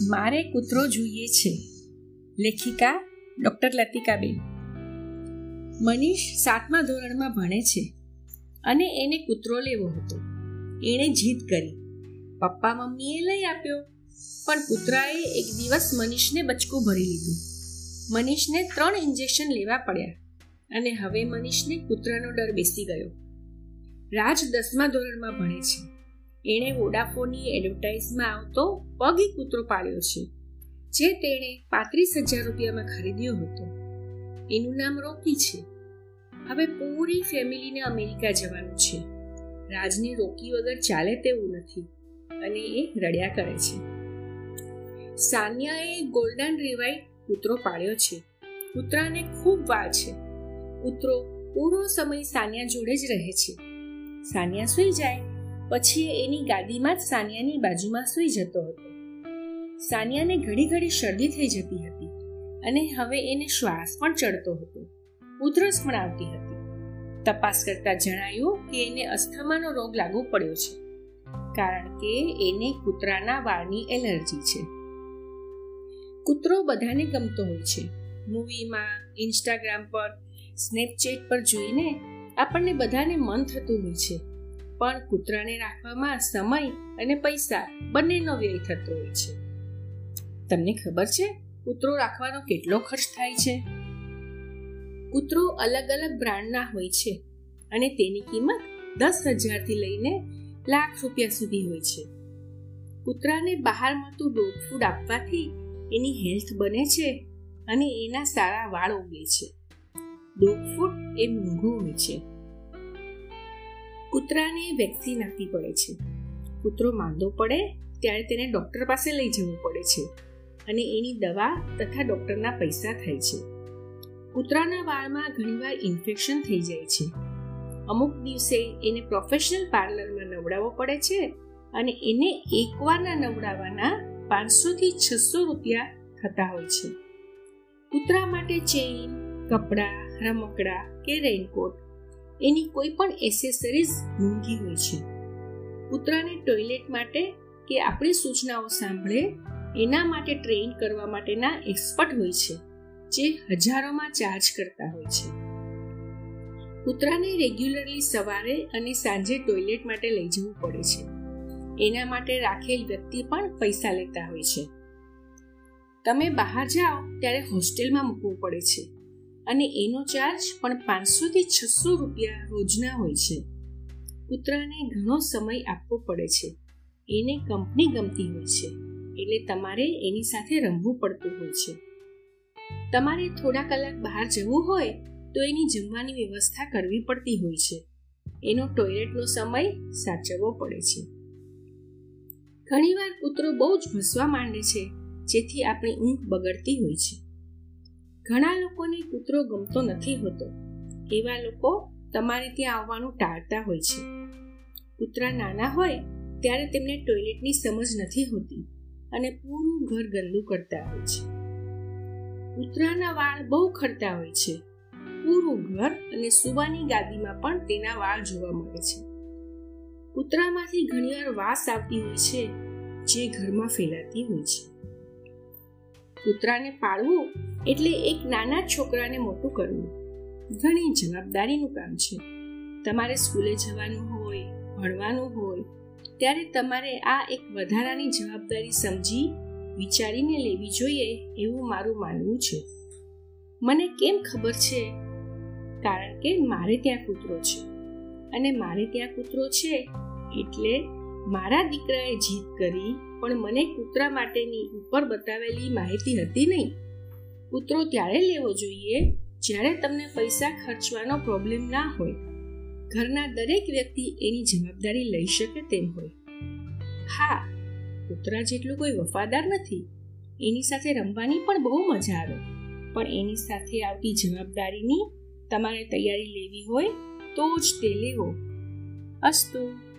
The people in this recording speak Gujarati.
મારે કૂતરો જોઈએ છે. લેખિકા ડૉક્ટર લતિકાબેન. મનીષ સાતમા ધોરણમાં ભણે છે અને એને કૂતરો લેવો હતો. એણે જીદ કરી. પપ્પા મમ્મીએ લઈ આપ્યો, પણ કૂતરાએ એક દિવસ મનીષને બચકું ભરી લીધું. મનીષને ત્રણ ઇન્જેક્શન લેવા પડ્યા અને હવે મનીષને કૂતરાનો ડર બેસી ગયો. રાજ દસમા ધોરણમાં ભણે છે. એણે વોડાફોનની એડવર્ટાઇઝમાં આવતો પગી કૂતરો પાળ્યો છે, જે તેણે પાંત્રીસ હજાર રૂપિયામાં ખરીદ્યો હતો. એનું નામ રોકી છે. હવે પૂરી ફેમિલીને અમેરિકા જવાનું છે. રાજને રોકી વગર ચાલે તેવું નથી અને એ રડ્યા કરે છે. સાનિયાએ ગોલ્ડન રિવાઇટ કૂતરો પાળ્યો છે. કૂતરાને ખૂબ વાર છે. કૂતરો પૂરો સમય સાનિયા જોડે જ રહે છે. સાનિયા સૂઈ જાય પછી એની ગાદીમાં જ સાનિયાની બાજુમાં સૂઈ જતો હતો. સાનિયાને ઘડી ઘડી શરદી થઈ જતી હતી અને હવે એને શ્વાસ પણ ચડતો હતો. ઉધરસ પણ આવતી હતી. તપાસ કરતા જણાયું કે એને અસ્થમાનો રોગ લાગુ પડ્યો છે, કારણ કે એને કૂતરાના વાળની એલર્જી છે. કૂતરો બધાને ગમતો હોય છે. મૂવીમાં, ઇન્સ્ટાગ્રામ પર, સ્નેપચેટ પર જોઈને આપણને બધાને મન થતું હોય છે. પણ કૂતરાને રાખવામાં સમય અને પૈસા બંનેનો વ્યય થતો હોય છે. તમને ખબર છે કૂતરો રાખવાનો કેટલો ખર્ચ થાય છે? કૂતરો અલગ અલગ બ્રાન્ડના હોય છે અને તેની કિંમત દસ હજારથી લઈને લાખ રૂપિયા સુધી હોય છે. કૂતરાને બહાર મળતું ડોગ ફૂડ આપવાથી એની હેલ્થ બને છે અને એના સારા વાળ ઉગે છે. ડોગ ફૂડ એ મોંઘું હોય છે. કૂતરાને વેક્સિન આપવી પડે છે. કૂતરો માંદો પડે ત્યારે તેને ડૉક્ટર પાસે લઈ જવું પડે છે અને એની દવા તથા ડૉક્ટરના પૈસા થાય છે. કૂતરાના વાળમાં ઘણીવાર ઇન્ફેક્શન થઈ જાય છે. અમુક દિવસે એને પ્રોફેશનલ પાર્લરમાં નવડાવવો પડે છે અને એને એકવારના નવડાવવાના પાંચસોથી છસો રૂપિયા થતા હોય છે. કૂતરા માટે ચેઇન, કપડાં, રમકડા કે રેઇનકોટ એની કોઈ પણ એસેસરીઝ મોંઘી હોય છે. કૂતરાને ટોયલેટ માટે કે આપણી સૂચનાઓ સાંભળે, એના માટે ટ્રેન કરવા માટેના એક્સપર્ટ હોય છે, જે હજારોમાં ચાર્જ કરતા હોય છે. કૂતરાને રેગ્યુલરલી સવારે અને સાંજે ટોયલેટ માટે લઈ જવું પડે છે. એના માટે રાખેલ વ્યક્તિ પણ પૈસા લેતા હોય છે. તમે બહાર જાઓ, ત્યારે હોસ્ટેલમાં મૂકવું પડે છે. અને એનો ચાર્જ પણ પાંચસોથી છસો રૂપિયા રોજના હોય છે. કૂતરાને ઘણો સમય આપવો પડે છે. એને કંપની ગમતી હોય છે, એટલે તમારે એની સાથે રમવું પડતું હોય છે. તમારે થોડા કલાક બહાર જવું હોય, તો એની જમવાની વ્યવસ્થા કરવી પડતી હોય છે. એનો ટોયલેટનો સમય સાચવવો પડે છે. ઘણીવાર કૂતરો બહુ જ ભસવા માંડે છે, જેથી આપણી ઊંઘ બગડતી હોય છે. ઘણા લોકોને કૂતરો ગમતો નથી હોતો. એવા લોકો તમારે ત્યાં આવવાનું ટાળતા હોય છે. કૂતરા નાના હોય ત્યારે તેમને ટોયલેટની સમજ નથી હોતી અને પૂરું ઘર ગંદુ કરતા હોય છે. કૂતરાના વાળ બહુ ખરતા હોય છે. પૂરું ઘર અને સુવાની ગાદીમાં પણ તેના વાળ જોવા મળે છે. કૂતરામાંથી ઘણીવાર વાસ આવતી હોય છે જે ઘરમાં ફેલાતી હોય છે. કૂતરાને પાળવું એટલે એક નાના છોકરાને મોટું કરવું. ઘણી જવાબદારીનું કામ છે. તમારે સ્કૂલે જવાનું હોય, ભણવાનું હોય, ત્યારે તમારે આ એક વધારાની જવાબદારી સમજી, વિચારીને લેવી જોઈએ એવું મારું માનવું છે. મને કેમ ખબર છે? કારણ કે મારે ત્યાં કૂતરો છે. અને મારે ત્યાં કૂતરો છે એટલે મારા દીકરાએ જીત કરી, પણ મને કૂતરા માટેની ઉપર બતાવેલી માહિતી હતી નહીં. કૂતરો ત્યારે લેવો જોઈએ જ્યારે તમને પૈસા ખર્ચવાનો પ્રોબ્લેમ ના હોય. ઘરના દરેક વ્યક્તિ એની જવાબદારી લઈ શકે તેમ હોય. હા, કૂતરા જેટલું કોઈ વફાદાર નથી. એની સાથે રમવાની પણ બહુ મજા આવે. પણ એની સાથે આવતી જવાબદારીની તમારે તૈયારી લેવી હોય તો જ તે લેવો. અસ્તુ.